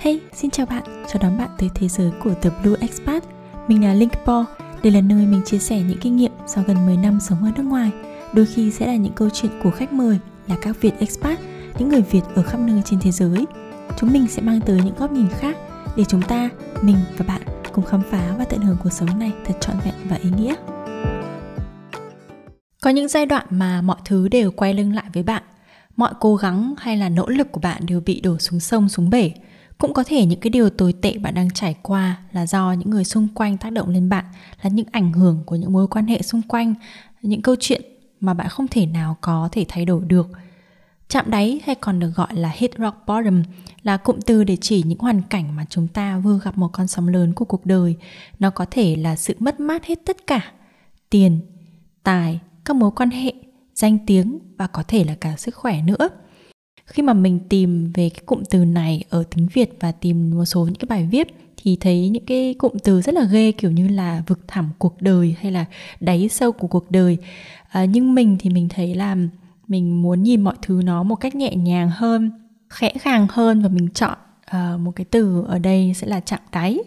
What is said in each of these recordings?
Hey, xin chào bạn, chào đón bạn tới thế giới của The Blue Expat. Mình là Linkpo, đây là nơi mình chia sẻ những kinh nghiệm sau gần 10 năm sống ở nước ngoài. Đôi khi sẽ là những câu chuyện của khách mời là các Việt expat, những người Việt ở khắp nơi trên thế giới. Chúng mình sẽ mang tới những góc nhìn khác để chúng ta, mình và bạn cùng khám phá và tận hưởng cuộc sống này thật trọn vẹn và ý nghĩa. Có những giai đoạn mà mọi thứ đều quay lưng lại với bạn. Mọi cố gắng hay là nỗ lực của bạn đều bị đổ xuống sông xuống bể cũng có thể những cái điều tồi tệ bạn đang trải qua là do những người xung quanh tác động lên bạn, là những ảnh hưởng của những mối quan hệ xung quanh, những câu chuyện mà bạn không thể nào có thể thay đổi được. Chạm đáy hay còn được gọi là hit rock bottom là cụm từ để chỉ những hoàn cảnh mà chúng ta vừa gặp một con sóng lớn của cuộc đời. Nó có thể là sự mất mát hết tất cả, tiền, tài, các mối quan hệ, danh tiếng và có thể là cả sức khỏe nữa khi mà mình tìm về cái cụm từ này ở tiếng Việt và tìm một số những cái bài viết thì thấy những cái cụm từ rất là ghê kiểu như là vực thẳm cuộc đời hay là đáy sâu của cuộc đời. À, nhưng mình thì mình thấy là mình muốn nhìn mọi thứ nó một cách nhẹ nhàng hơn khẽ khàng hơn và mình chọn uh, một cái từ ở đây sẽ là chạm đáy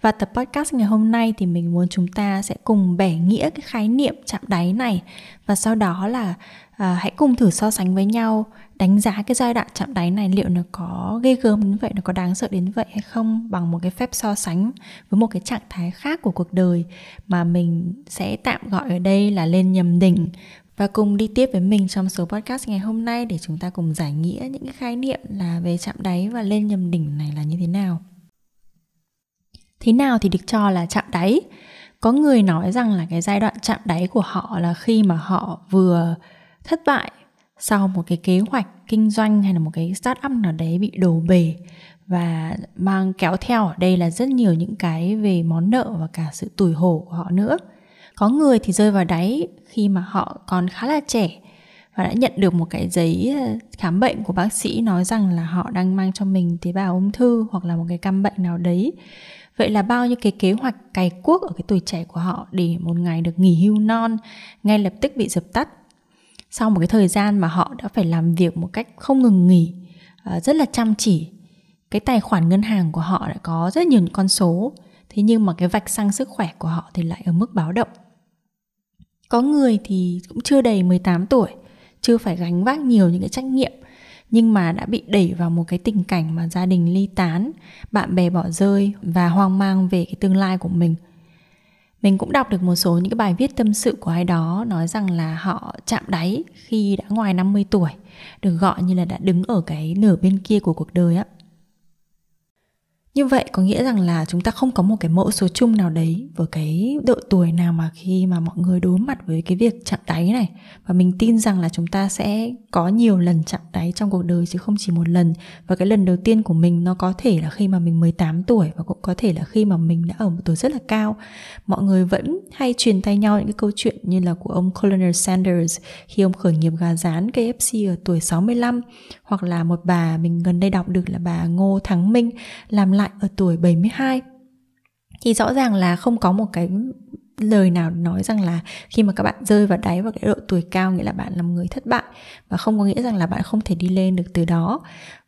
và tập podcast ngày hôm nay thì mình muốn chúng ta sẽ cùng bẻ nghĩa cái khái niệm chạm đáy này. Và sau đó là à, hãy cùng thử so sánh với nhau đánh giá cái giai đoạn chạm đáy này liệu nó có ghê gớm đến vậy nó có đáng sợ đến vậy hay không bằng một cái phép so sánh với một cái trạng thái khác của cuộc đời mà mình sẽ tạm gọi ở đây là lên nhầm đỉnh. Và cùng đi tiếp với mình trong số podcast ngày hôm nay để chúng ta cùng giải nghĩa những cái khái niệm là về chạm đáy và lên nhầm đỉnh này là như thế nào thế nào thì được cho là chạm đáy? Có người nói rằng là cái giai đoạn chạm đáy của họ là khi mà họ vừa thất bại sau một cái kế hoạch kinh doanh hay là một cái start up nào đấy bị đổ bể và mang kéo theo. Ở đây là rất nhiều những cái về món nợ và cả sự tủi hổ của họ nữa. Có người thì rơi vào đáy khi mà họ còn khá là trẻ và đã nhận được một cái giấy ờ, khám bệnh của bác sĩ nói rằng là họ đang mang cho mình tế bào ung thư hoặc là một cái căn bệnh nào đấy vậy là bao nhiêu cái kế hoạch cày cuốc ở cái tuổi trẻ của họ để một ngày được nghỉ hưu non, ngay lập tức bị dập tắt? Sau một cái thời gian mà họ đã phải làm việc một cách không ngừng nghỉ ờ, rất là chăm chỉ, cái tài khoản ngân hàng của họ đã có rất nhiều những con số. Thế nhưng mà cái vạch xăng sức khỏe của họ thì lại ở mức báo động. Có người thì cũng chưa đầy 18 tuổi, chưa phải gánh vác nhiều những cái trách nhiệm nhưng mà đã bị đẩy vào một cái tình cảnh mà gia đình ly tán, bạn bè bỏ rơi và hoang mang về cái tương lai của mình. Mình cũng đọc được một số những cái bài viết tâm sự của ai đó nói rằng là họ chạm đáy khi đã ngoài 50 tuổi, được gọi như là đã đứng ở cái nửa bên kia của cuộc đời á như vậy có nghĩa rằng là chúng ta không có một cái mẫu số chung nào đấy với cái độ tuổi nào mà khi mà mọi người đối mặt với cái việc chạm đáy này. Và mình tin rằng là chúng ta sẽ có nhiều lần chạm đáy trong cuộc đời chứ không chỉ một lần. Và cái lần đầu tiên của mình nó có thể là khi mà mình 18 tuổi và cũng có thể là khi mà mình đã ở một tuổi rất là cao. Mọi người vẫn hay truyền tay nhau những cái câu chuyện như là của ông Colonel Sanders khi ông khởi nghiệp gà rán KFC ở tuổi 65 hoặc là một bà mình gần đây đọc được là bà Ngô Thắng Minh, làm lại ở tuổi 72 thì rõ ràng là không có một cái lời nào nói rằng là khi mà các bạn rơi vào đáy vào cái độ tuổi cao, nghĩa là bạn là một người thất bại, và không có nghĩa rằng là bạn không thể đi lên được từ đó.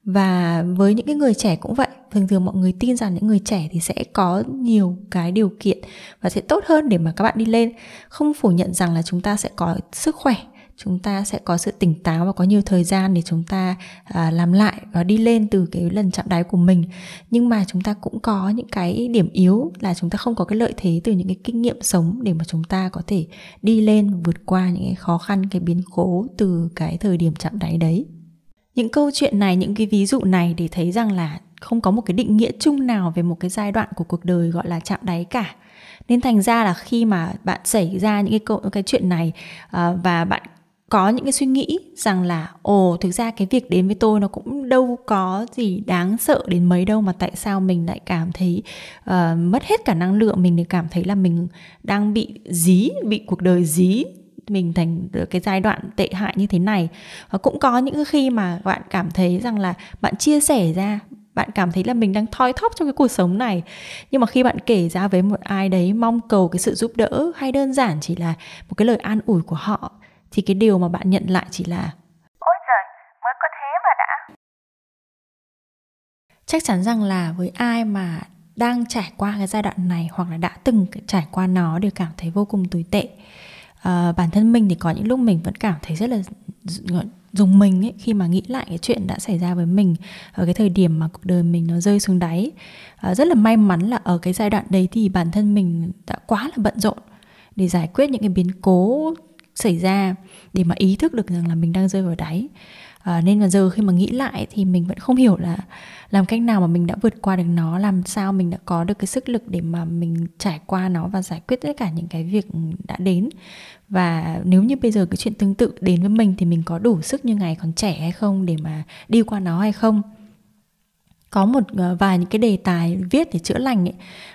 Và với những cái người trẻ cũng vậy, thường thường mọi người tin rằng những người trẻ thì sẽ có nhiều cái điều kiện và sẽ tốt hơn để mà các bạn đi lên. Không phủ nhận rằng là chúng ta sẽ có sức khỏe chúng ta sẽ có sự tỉnh táo và có nhiều thời gian để chúng ta à, làm lại và đi lên từ cái lần chạm đáy của mình. Nhưng mà chúng ta cũng có những cái điểm yếu là chúng ta không có cái lợi thế từ những cái kinh nghiệm sống để mà chúng ta có thể đi lên vượt qua những cái khó khăn cái biến cố từ cái thời điểm chạm đáy đấy. Những câu chuyện này những cái ví dụ này để thấy rằng là không có một cái định nghĩa chung nào về một cái giai đoạn của cuộc đời gọi là chạm đáy cả. Nên thành ra là khi mà bạn xảy ra những cái câu cái chuyện này uh, và bạn có những cái suy nghĩ rằng là ồ thực ra cái việc đến với tôi nó cũng đâu có gì đáng sợ đến mấy đâu mà tại sao mình lại cảm thấy uh, mất hết cả năng lượng mình để cảm thấy là mình đang bị dí bị cuộc đời dí mình thành cái giai đoạn tệ hại như thế này. Và cũng có những khi mà bạn cảm thấy rằng là bạn chia sẻ ra bạn cảm thấy là mình đang thoi thóp trong cái cuộc sống này. Nhưng mà khi bạn kể ra với một ai đấy mong cầu cái sự giúp đỡ hay đơn giản chỉ là một cái lời an ủi của họ thì cái điều mà bạn nhận lại chỉ là Ôi trời, mới có thế mà đã. chắc chắn rằng là với ai mà đang trải qua cái giai đoạn này hoặc là đã từng trải qua nó đều cảm thấy vô cùng tồi tệ à, bản thân mình thì có những lúc mình vẫn cảm thấy rất là dùng mình ấy khi mà nghĩ lại cái chuyện đã xảy ra với mình ở cái thời điểm mà cuộc đời mình nó rơi xuống đáy à, rất là may mắn là ở cái giai đoạn đấy thì bản thân mình đã quá là bận rộn để giải quyết những cái biến cố xảy ra để mà ý thức được rằng là mình đang rơi vào đáy. À, nên là giờ khi mà nghĩ lại thì mình vẫn không hiểu là làm cách nào mà mình đã vượt qua được nó làm sao mình đã có được cái sức lực để mà mình trải qua nó và giải quyết tất cả những cái việc đã đến. Và nếu như bây giờ cái chuyện tương tự đến với mình thì mình có đủ sức như ngày còn trẻ hay không để mà đi qua nó hay không? Có một ờ, vài những cái đề tài viết để chữa lành ấy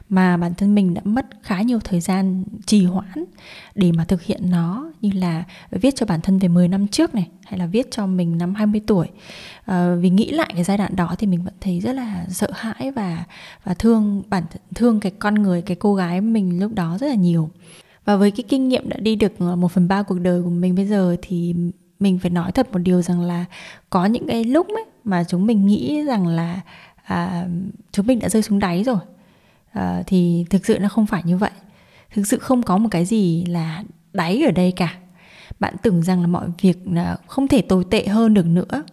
mà bản thân mình đã mất khá nhiều thời gian trì hoãn để mà thực hiện nó như là viết cho bản thân về 10 năm trước này hay là viết cho mình năm 20 tuổi. À, vì nghĩ lại cái giai đoạn đó thì mình vẫn thấy rất là sợ hãi và và thương bản thương cái con người cái cô gái mình lúc đó rất là nhiều. Và với cái kinh nghiệm đã đi được ờ, một phần ba cuộc đời của mình bây giờ thì mình phải nói thật một điều rằng là có những cái lúc ấy mà chúng mình nghĩ rằng là à, chúng mình đã rơi xuống đáy rồi à, thì thực sự nó không phải như vậy. Thực sự không có một cái gì là đáy ở đây cả. Bạn tưởng rằng là mọi việc là không thể tồi tệ hơn được nữa.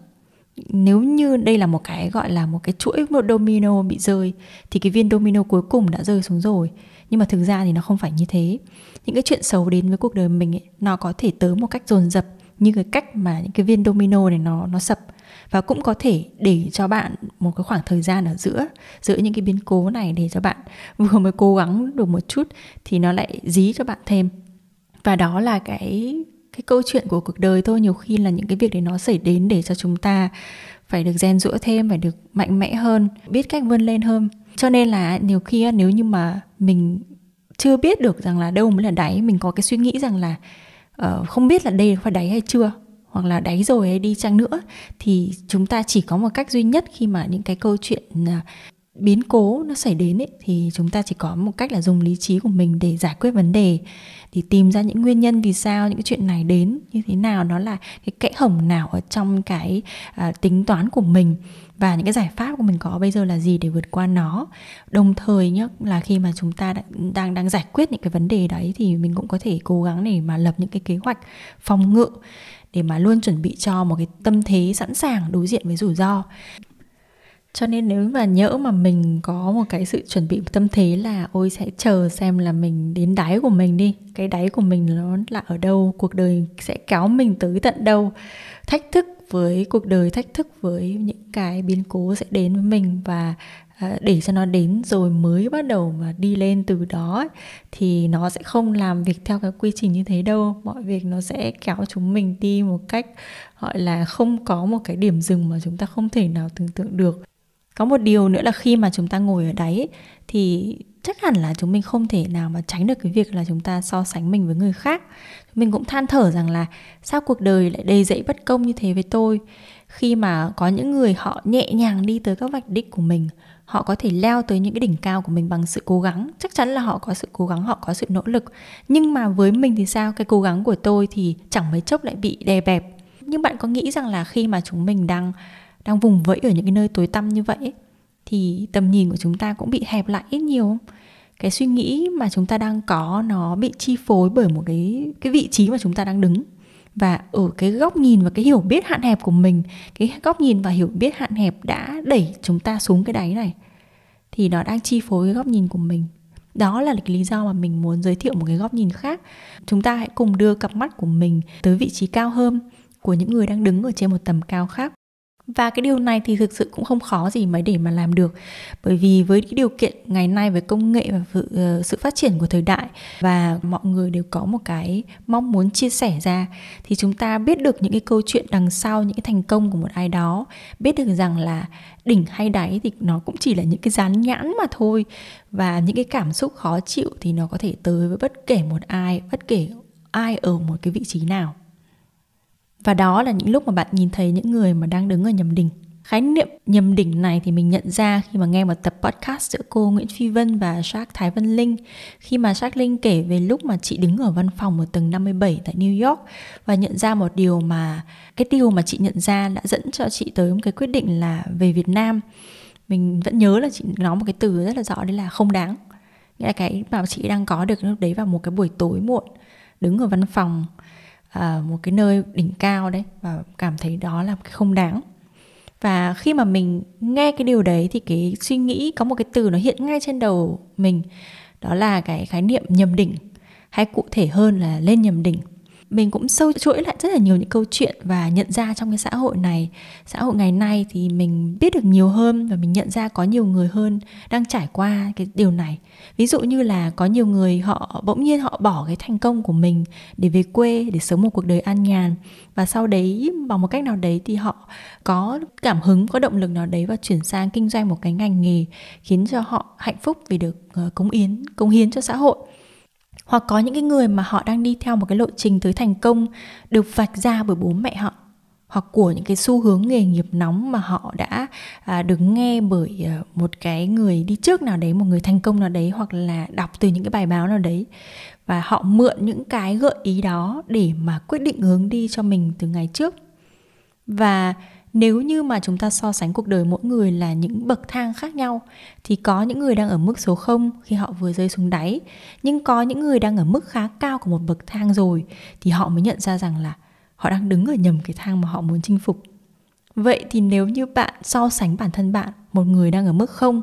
Nếu như đây là một cái gọi là một cái chuỗi một domino bị rơi thì cái viên domino cuối cùng đã rơi xuống rồi. Nhưng mà thực ra thì nó không phải như thế. Những cái chuyện xấu đến với cuộc đời mình ấy, nó có thể tới một cách dồn dập như cái cách mà những cái viên domino này nó nó sập. Và cũng có thể để cho bạn một cái khoảng thời gian ở giữa giữa những cái biến cố này để cho bạn vừa mới cố gắng được một chút thì nó lại dí cho bạn thêm. Và đó là cái cái câu chuyện của cuộc đời thôi. Nhiều khi là những cái việc đấy nó xảy đến để cho chúng ta phải được rèn rũa thêm, phải được mạnh mẽ hơn, biết cách vươn lên hơn. Cho nên là nhiều khi nếu như mà mình chưa biết được rằng là đâu mới là đáy, mình có cái suy nghĩ rằng là uh, không biết là đây phải đáy hay chưa hoặc là đáy rồi hay đi chăng nữa thì chúng ta chỉ có một cách duy nhất khi mà những cái câu chuyện uh, biến cố nó xảy đến ấy, thì chúng ta chỉ có một cách là dùng lý trí của mình để giải quyết vấn đề để tìm ra những nguyên nhân vì sao những cái chuyện này đến như thế nào nó là cái kẽ hổng nào ở trong cái uh, tính toán của mình và những cái giải pháp của mình có bây giờ là gì để vượt qua nó? Đồng thời nhá, là khi mà chúng ta đang đang giải quyết những cái vấn đề đấy thì mình cũng có thể cố gắng để mà lập những cái kế hoạch phòng ngự, để mà luôn chuẩn bị cho một cái tâm thế sẵn sàng đối diện với rủi ro cho nên nếu mà nhỡ mà mình có một cái sự chuẩn bị tâm thế là ôi sẽ chờ xem là mình đến đáy của mình đi. Cái đáy của mình nó là ở đâu, cuộc đời sẽ kéo mình tới tận đâu. Thách thức với cuộc đời, thách thức với những cái biến cố sẽ đến với mình và à, để cho nó đến rồi mới bắt đầu mà đi lên từ đó thì nó sẽ không làm việc theo cái quy trình như thế đâu. Mọi việc nó sẽ kéo chúng mình đi một cách, gọi là, không có một cái điểm dừng mà chúng ta không thể nào tưởng tượng được có một điều nữa là khi mà chúng ta ngồi ở đấy thì chắc hẳn là chúng mình không thể nào mà tránh được cái việc là chúng ta so sánh mình với người khác. Mình cũng than thở rằng là sao cuộc đời lại đầy dẫy bất công như thế với tôi? Khi mà có những người họ nhẹ nhàng đi tới các vạch đích của mình, họ có thể leo tới những cái đỉnh cao của mình bằng sự cố gắng. Chắc chắn là họ có sự cố gắng, họ có sự nỗ lực. Nhưng mà với mình thì sao? Cái cố gắng của tôi thì chẳng mấy chốc lại bị đè bẹp. Nhưng bạn có nghĩ rằng là khi mà chúng mình đang đang vùng vẫy ở những cái nơi tối tăm như vậy thì tầm nhìn của chúng ta cũng bị hẹp lại ít nhiều cái suy nghĩ mà chúng ta đang có nó bị chi phối bởi một cái cái vị trí mà chúng ta đang đứng. Và ở cái góc nhìn và cái hiểu biết hạn hẹp của mình, cái góc nhìn và hiểu biết hạn hẹp đã đẩy chúng ta xuống cái đáy này, thì nó đang chi phối cái góc nhìn của mình. Đó là cái lý do mà mình muốn giới thiệu một cái góc nhìn khác. Chúng ta hãy cùng đưa cặp mắt của mình tới vị trí cao hơn của những người đang đứng ở trên một tầm cao khác và cái điều này thì thực sự cũng không khó gì mấy để mà làm được. Bởi vì với cái điều kiện ngày nay với công nghệ và sự, ờ, sự phát triển của thời đại và mọi người đều có một cái mong muốn chia sẻ ra thì chúng ta biết được những cái câu chuyện đằng sau những cái thành công của một ai đó biết được rằng là đỉnh hay đáy thì nó cũng chỉ là những cái dán nhãn mà thôi. Và những cái cảm xúc khó chịu thì nó có thể tới với bất kể một ai bất kể ai ở một cái vị trí nào và đó là những lúc mà bạn nhìn thấy những người mà đang đứng ở nhầm đỉnh. Khái niệm nhầm đỉnh này thì mình nhận ra khi mà nghe một tập podcast giữa cô Nguyễn Phi Vân và Jack Thái Vân Linh. Khi mà Jack Linh kể về lúc mà chị đứng ở văn phòng ở tầng 57 tại New York và nhận ra một điều mà, cái điều mà chị nhận ra đã dẫn cho chị tới một cái quyết định là về Việt Nam. Mình vẫn nhớ là chị nói một cái từ rất là rõ, đấy là không đáng. Nghĩa là cái mà chị đang có được lúc đấy vào một cái buổi tối muộn, đứng ở văn phòng à, một cái nơi đỉnh cao đấy và cảm thấy đó là cái không đáng. Và khi mà mình nghe cái điều đấy thì cái suy nghĩ có một cái từ nó hiện ngay trên đầu mình đó là cái khái niệm nhầm đỉnh. Hay cụ thể hơn là lên nhầm đỉnh mình cũng sâu chuỗi lại rất là nhiều những câu chuyện và nhận ra trong cái xã hội này. Xã hội ngày nay thì mình biết được nhiều hơn và mình nhận ra có nhiều người hơn đang trải qua cái điều này. Ví dụ như là có nhiều người họ bỗng nhiên họ bỏ cái thành công của mình để về quê để sống một cuộc đời an nhàn và sau đấy, bằng một cách nào đấy thì họ có cảm hứng, có động lực nào đấy và chuyển sang kinh doanh một cái ngành nghề khiến cho họ hạnh phúc vì được ờ, cống hiến cống hiến cho xã hội hoặc có những cái người mà họ đang đi theo một cái lộ trình tới thành công được vạch ra bởi bố mẹ họ hoặc của những cái xu hướng nghề nghiệp nóng mà họ đã à, được nghe bởi à, một cái người đi trước nào đấy một người thành công nào đấy hoặc là đọc từ những cái bài báo nào đấy. Và họ mượn những cái gợi ý đó để mà quyết định hướng đi cho mình từ ngày trước. Và nếu như mà chúng ta so sánh cuộc đời mỗi người là những bậc thang khác nhau, thì có những người đang ở mức số 0 khi họ vừa rơi xuống đáy. Nhưng có những người đang ở mức khá cao của một bậc thang rồi, thì họ mới nhận ra rằng là họ đang đứng ở nhầm cái thang mà họ muốn chinh phục. Vậy thì nếu như bạn so sánh bản thân bạn, một người đang ở mức không,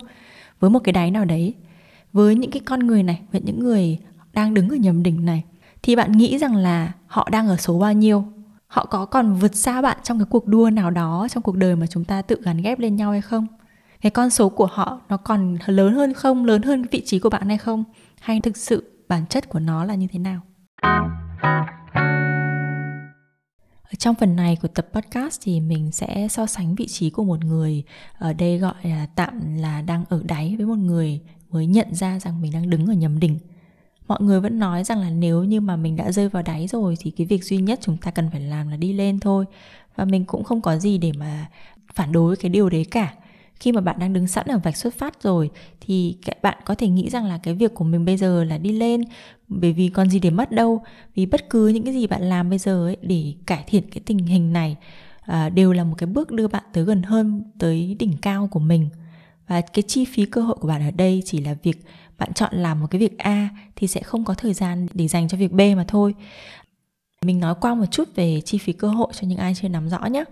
với một cái đáy nào đấy, với những cái con người này, với những người đang đứng ở nhầm đỉnh này, thì bạn nghĩ rằng là họ đang ở số bao nhiêu? Họ có còn vượt xa bạn trong cái cuộc đua nào đó trong cuộc đời mà chúng ta tự gắn ghép lên nhau hay không? Cái con số của họ nó còn lớn hơn không? Lớn hơn vị trí của bạn hay không? Hay thực sự bản chất của nó là như thế nào? Ở trong phần này của tập podcast thì mình sẽ so sánh vị trí của một người. Ở đây gọi là tạm là đang ở đáy với một người mới nhận ra rằng mình đang đứng ở nhầm đỉnh mọi người vẫn nói rằng là nếu như mà mình đã rơi vào đáy rồi thì cái việc duy nhất chúng ta cần phải làm là đi lên thôi. Và mình cũng không có gì để mà phản đối cái điều đấy cả. Khi mà bạn đang đứng sẵn ở vạch xuất phát rồi thì bạn có thể nghĩ rằng là cái việc của mình bây giờ là đi lên bởi vì còn gì để mất đâu. Vì bất cứ những cái gì bạn làm bây giờ ấy để cải thiện cái tình hình này à, đều là một cái bước đưa bạn tới gần hơn tới đỉnh cao của mình. Và cái chi phí cơ hội của bạn ở đây chỉ là việc bạn chọn làm một cái việc A thì sẽ không có thời gian để dành cho việc B mà thôi. Mình nói qua một chút về chi phí cơ hội cho những ai chưa nắm rõ nhé.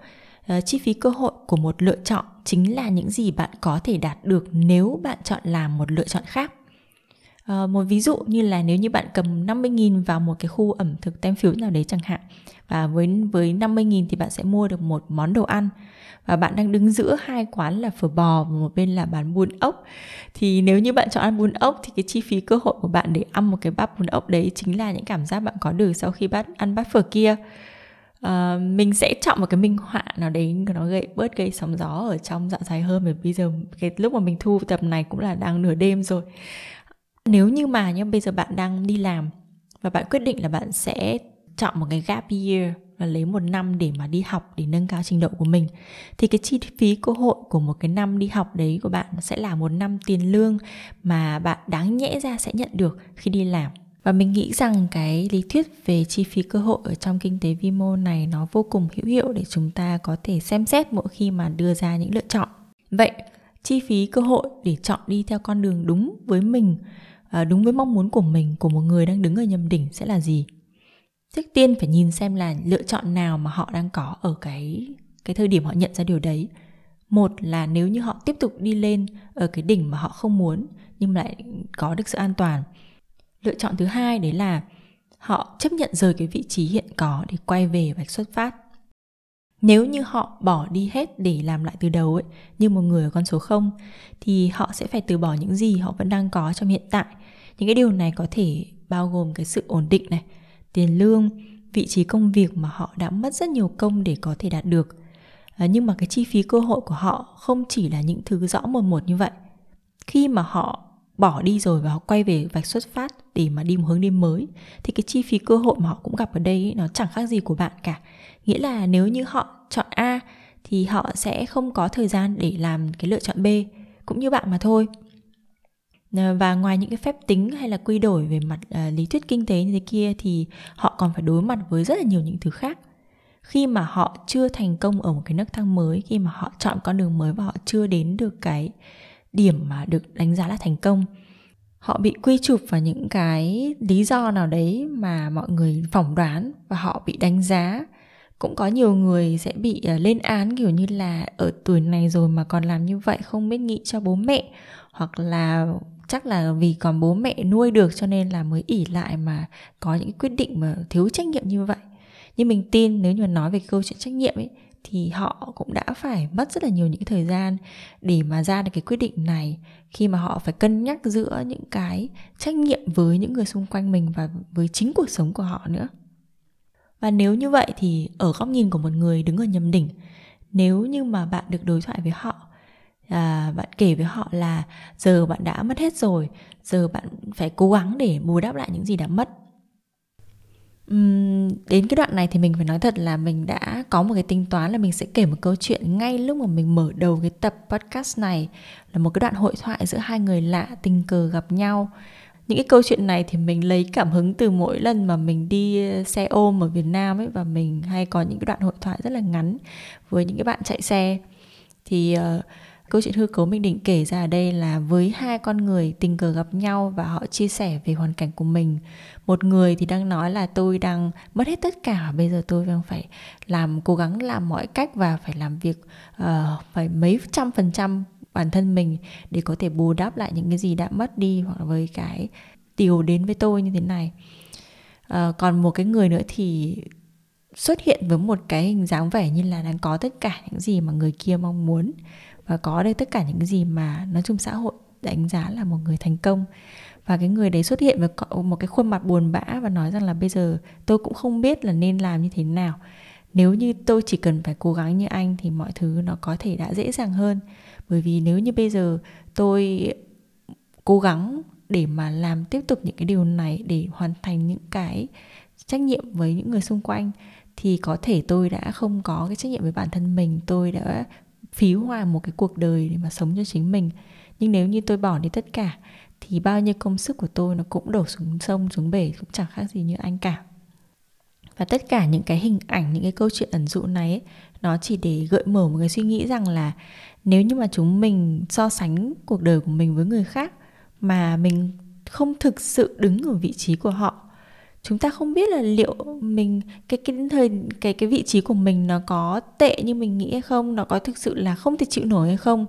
Ờ, chi phí cơ hội của một lựa chọn chính là những gì bạn có thể đạt được nếu bạn chọn làm một lựa chọn khác. À, một ví dụ như là nếu như bạn cầm 50.000 vào một cái khu ẩm thực tem phiếu nào đấy chẳng hạn và với với 50.000 thì bạn sẽ mua được một món đồ ăn. Và bạn đang đứng giữa hai quán là phở bò và một bên là bán bún ốc. Thì nếu như bạn chọn ăn bún ốc thì cái chi phí cơ hội của bạn để ăn một cái bát bún ốc đấy chính là những cảm giác bạn có được sau khi bát ăn bát phở kia. Uh, mình sẽ chọn một cái minh họa nào đấy nó gây bớt gây sóng gió ở trong dạ dày hơn bởi bây giờ cái lúc mà mình thu tập này cũng là đang nửa đêm rồi nếu như mà như bây giờ bạn đang đi làm và bạn quyết định là bạn sẽ chọn một cái gap year và lấy một năm để mà đi học để nâng cao trình độ của mình, thì cái chi phí cơ hội của một cái năm đi học đấy của bạn sẽ là một năm tiền lương mà bạn đáng nhẽ ra sẽ nhận được khi đi làm. Và mình nghĩ rằng cái lý thuyết về chi phí cơ hội ở trong kinh tế vi mô này nó vô cùng hữu hiệu để chúng ta có thể xem xét mỗi khi mà đưa ra những lựa chọn. Vậy, chi phí cơ hội để chọn đi theo con đường đúng với mình à, đúng với mong muốn của mình của một người đang đứng ở nhầm đỉnh sẽ là gì? Trước tiên phải nhìn xem là lựa chọn nào mà họ đang có ở cái cái thời điểm họ nhận ra điều đấy. Một là nếu như họ tiếp tục đi lên ở cái đỉnh mà họ không muốn nhưng lại có được sự an toàn. Lựa chọn thứ hai đấy là họ chấp nhận rời cái vị trí hiện có để quay về và xuất phát nếu như họ bỏ đi hết để làm lại từ đầu ấy như một người ở con số 0 thì họ sẽ phải từ bỏ những gì họ vẫn đang có trong hiện tại. Những cái điều này có thể bao gồm cái sự ổn định này tiền lương vị trí công việc mà họ đã mất rất nhiều công để có thể đạt được. À, nhưng mà cái chi phí cơ hội của họ không chỉ là những thứ rõ một một như vậy. Khi mà họ bỏ đi rồi và họ quay về vạch xuất phát để mà đi một hướng đi mới thì cái chi phí cơ hội mà họ cũng gặp ở đây nó chẳng khác gì của bạn cả. Nghĩa là nếu như họ chọn a thì họ sẽ không có thời gian để làm cái lựa chọn b cũng như bạn mà thôi. Ờ, và ngoài những cái phép tính hay là quy đổi về mặt uh, lý thuyết kinh tế như thế kia thì họ còn phải đối mặt với rất là nhiều những thứ khác. Khi mà họ chưa thành công ở một cái nấc thang mới khi mà họ chọn con đường mới và họ chưa đến được cái điểm mà được đánh giá là thành công. Họ bị quy chụp vào những cái lý do nào đấy mà mọi người phỏng đoán và họ bị đánh giá. Cũng có nhiều người sẽ bị à, lên án kiểu như là ở tuổi này rồi mà còn làm như vậy không biết nghĩ cho bố mẹ, hoặc là chắc là vì còn bố mẹ nuôi được cho nên là mới ỉ lại mà có những quyết định mà thiếu trách nhiệm như vậy. Nhưng mình tin, nếu như nói về câu chuyện trách nhiệm ấy thì họ cũng đã phải mất rất là nhiều những thời gian để mà ra được cái quyết định này khi mà họ phải cân nhắc giữa những cái trách nhiệm với những người xung quanh mình và với chính cuộc sống của họ nữa. Và nếu như vậy thì ở góc nhìn của một người đứng ở nhầm đỉnh nếu như mà bạn được đối thoại với họ à, bạn kể với họ là giờ bạn đã mất hết rồi giờ bạn phải cố gắng để bù đắp lại những gì đã mất uhm, đến cái đoạn này thì mình phải nói thật là mình đã có một cái tính toán là mình sẽ kể một câu chuyện ngay lúc mà mình mở đầu cái tập podcast này. Là một cái đoạn hội thoại giữa hai người lạ tình cờ gặp nhau. Những cái câu chuyện này thì mình lấy cảm hứng từ mỗi lần mà mình đi xe ôm ở Việt Nam ấy và mình hay có những cái đoạn hội thoại rất là ngắn với những cái bạn chạy xe. Thì uh, câu chuyện hư cấu mình định kể ra ở đây là với hai con người tình cờ gặp nhau và họ chia sẻ về hoàn cảnh của mình. Một người thì đang nói là tôi đang mất hết tất cả bây giờ tôi đang phải làm cố gắng làm mọi cách và phải làm việc uh, phải mấy trăm phần trăm bản thân mình để có thể bù đắp lại những cái gì đã mất đi hoặc là với cái điều đến với tôi như thế này. Uh, còn một cái người nữa thì xuất hiện với một cái hình dáng vẻ như là đang có tất cả những gì mà người kia mong muốn và có đây tất cả những gì mà nói chung xã hội đánh giá là một người thành công. Và cái người đấy xuất hiện với một cái khuôn mặt buồn bã và nói rằng là bây giờ tôi cũng không biết là nên làm như thế nào. Nếu như tôi chỉ cần phải cố gắng như anh thì mọi thứ nó có thể đã dễ dàng hơn. Bởi vì nếu như bây giờ tôi cố gắng để mà làm tiếp tục những cái điều này, để hoàn thành những cái trách nhiệm với những người xung quanh thì có thể tôi đã không có cái trách nhiệm với bản thân mình. Tôi đã phí hoài một cái cuộc đời để mà sống cho chính mình. Nhưng nếu như tôi bỏ đi tất cả thì bao nhiêu công sức của tôi nó cũng đổ xuống sông xuống bể cũng chẳng khác gì như anh cả. Và tất cả những cái hình ảnh những cái câu chuyện ẩn dụ này ấy, nó chỉ để gợi mở một cái suy nghĩ rằng là nếu như mà chúng mình so sánh cuộc đời của mình với người khác mà mình không thực sự đứng ở vị trí của họ chúng ta không biết là liệu mình, cái cái thời, cái cái vị trí của mình nó có tệ như mình nghĩ hay không, nó có thực sự là không thể chịu nổi hay không.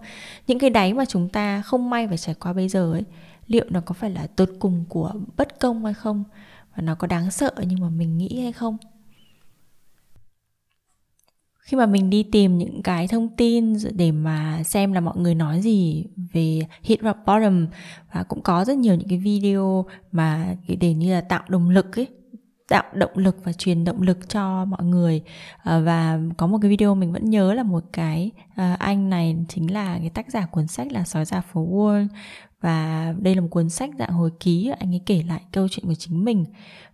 Những cái đáy mà chúng ta không may phải trải qua bây giờ ấy, liệu nó có phải là tột cùng của bất công hay không? Và nó có đáng sợ nhưng mà mình nghĩ hay không? Khi mà mình đi tìm những cái thông tin để mà xem là mọi người nói gì về hit rock bottom và cũng có rất nhiều những cái video mà để như là tạo động lực ấy tạo động lực và truyền động lực cho mọi người. À, và có một cái video mình vẫn nhớ là một cái à, anh này chính là cái tác giả cuốn sách là sói già phố Wall và đây là một cuốn sách dạng hồi ký anh ấy kể lại câu chuyện của chính mình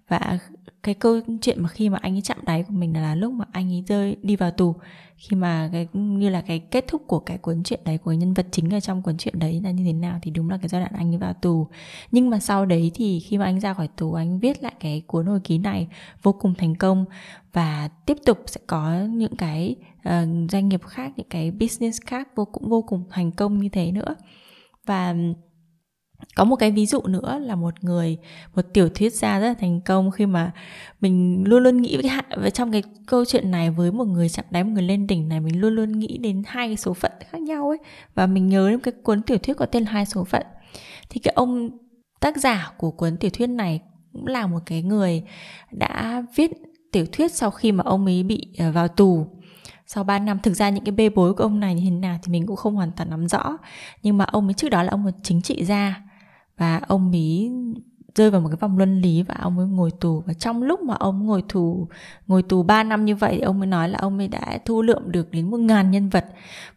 và cái câu chuyện mà khi mà anh ấy chạm đáy của mình là, lúc mà anh ấy rơi đi vào tù. Khi mà cái như là cái kết thúc của cái cuốn truyện đấy của nhân vật chính ở trong cuốn truyện đấy là như thế nào thì đúng là cái giai đoạn anh ấy vào tù. Nhưng mà sau đấy thì khi mà anh ra khỏi tù anh viết lại cái cuốn hồi ký này vô cùng thành công. Và tiếp tục sẽ có những cái uh, doanh nghiệp khác những cái business khác vô cũng vô cùng thành công như thế nữa. Và có một cái ví dụ nữa là một người, một tiểu thuyết gia rất là thành công khi mà mình luôn luôn nghĩ với trong cái câu chuyện này với một người chạm đáy, một người lên đỉnh này, mình luôn luôn nghĩ đến hai cái số phận khác nhau ấy. Và mình nhớ đến cái cuốn tiểu thuyết có tên là hai số phận. Thì cái ông tác giả của cuốn tiểu thuyết này cũng là một cái người đã viết tiểu thuyết sau khi mà ông ấy bị ờ, vào tù. Sau 3 năm, thực ra những cái bê bối của ông này như thế nào thì mình cũng không hoàn toàn nắm rõ. Nhưng mà ông ấy trước đó là ông một chính trị gia và ông ấy rơi vào một cái vòng luân lý và ông ấy ngồi tù. Và trong lúc mà ông ngồi tù ngồi tù 3 năm như vậy, ông mới nói là ông ấy đã thu lượm được đến một ngàn nhân vật.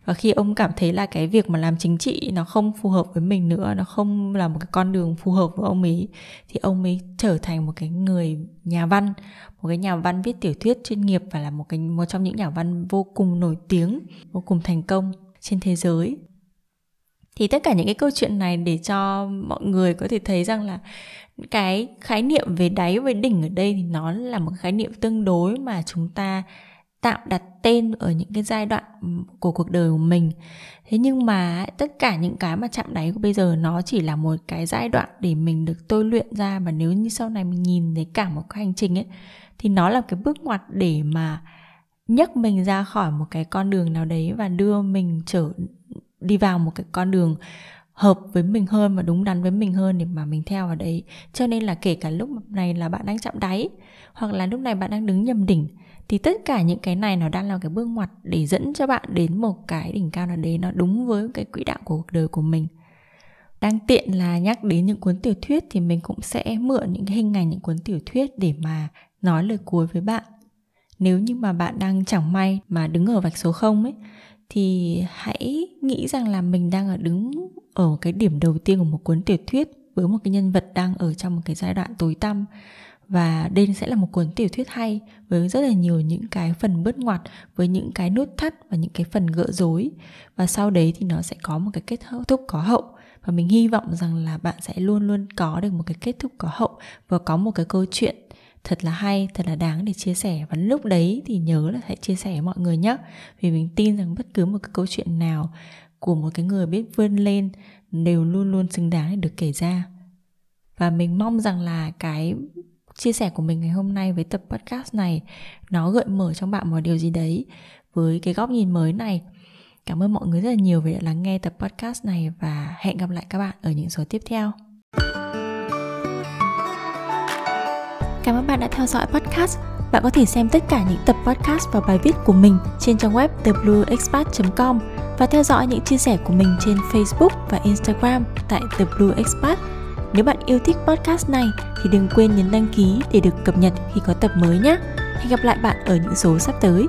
Và khi ông cảm thấy là cái việc mà làm chính trị nó không phù hợp với mình nữa, nó không là một cái con đường phù hợp với ông ấy, thì ông ấy trở thành một cái người nhà văn, một cái nhà văn viết tiểu thuyết chuyên nghiệp và là một cái, một trong những nhà văn vô cùng nổi tiếng, vô cùng thành công trên thế giới thì tất cả những cái câu chuyện này để cho mọi người có thể thấy rằng là cái khái niệm về đáy với đỉnh ở đây thì nó là một khái niệm tương đối mà chúng ta tạm đặt tên ở những cái giai đoạn của cuộc đời của mình. Thế nhưng mà tất cả những cái mà chạm đáy của bây giờ nó chỉ là một cái giai đoạn để mình được tôi luyện ra và nếu như sau này mình nhìn thấy cả một cái hành trình ấy, thì nó là cái bước ngoặt để mà nhấc mình ra khỏi một cái con đường nào đấy và đưa mình trở đi vào một cái con đường hợp với mình hơn và đúng đắn với mình hơn để mà mình theo vào đấy. Cho nên là kể cả lúc này là bạn đang chạm đáy, hoặc là lúc này bạn đang đứng nhầm đỉnh, thì tất cả những cái này nó đang là cái bước ngoặt để dẫn cho bạn đến một cái đỉnh cao nào đấy nó đúng với cái quỹ đạo của cuộc đời của mình. Đang tiện là nhắc đến những cuốn tiểu thuyết thì mình cũng sẽ mượn những cái hình ảnh, những cuốn tiểu thuyết để mà nói lời cuối với bạn. Nếu như mà bạn đang chẳng may mà đứng ở vạch số không ấy thì hãy nghĩ rằng là mình đang ở đứng ở cái điểm đầu tiên của một cuốn tiểu thuyết với một cái nhân vật đang ở trong một cái giai đoạn tối tăm. Và đây sẽ là một cuốn tiểu thuyết hay với rất là nhiều những cái phần bớt ngoặt, với những cái nút thắt và những cái phần gỡ rối. Và sau đấy thì nó sẽ có một cái kết thúc có hậu. Và mình hy vọng rằng là bạn sẽ luôn luôn có được một cái kết thúc có hậu và có một cái câu chuyện thật là hay, thật là đáng để chia sẻ. Và lúc đấy thì nhớ là hãy chia sẻ với mọi người nhé vì mình tin rằng bất cứ một cái câu chuyện nào của một cái người biết vươn lên đều luôn luôn xứng đáng để được kể ra. Và mình mong rằng là cái chia sẻ của mình ngày hôm nay với tập podcast này, nó gợi mở trong bạn một điều gì đấy với cái góc nhìn mới này. Cảm ơn mọi người rất là nhiều vì đã lắng nghe tập podcast này và hẹn gặp lại các bạn ở những số tiếp theo. Cảm ơn bạn đã theo dõi podcast. Bạn có thể xem tất cả những tập podcast và bài viết của mình trên trang web theblueexpat.com và theo dõi những chia sẻ của mình trên Facebook và Instagram tại The Blue Expat. Nếu bạn yêu thích podcast này thì đừng quên nhấn đăng ký để được cập nhật khi có tập mới nhé. Hẹn gặp lại bạn ở những số sắp tới.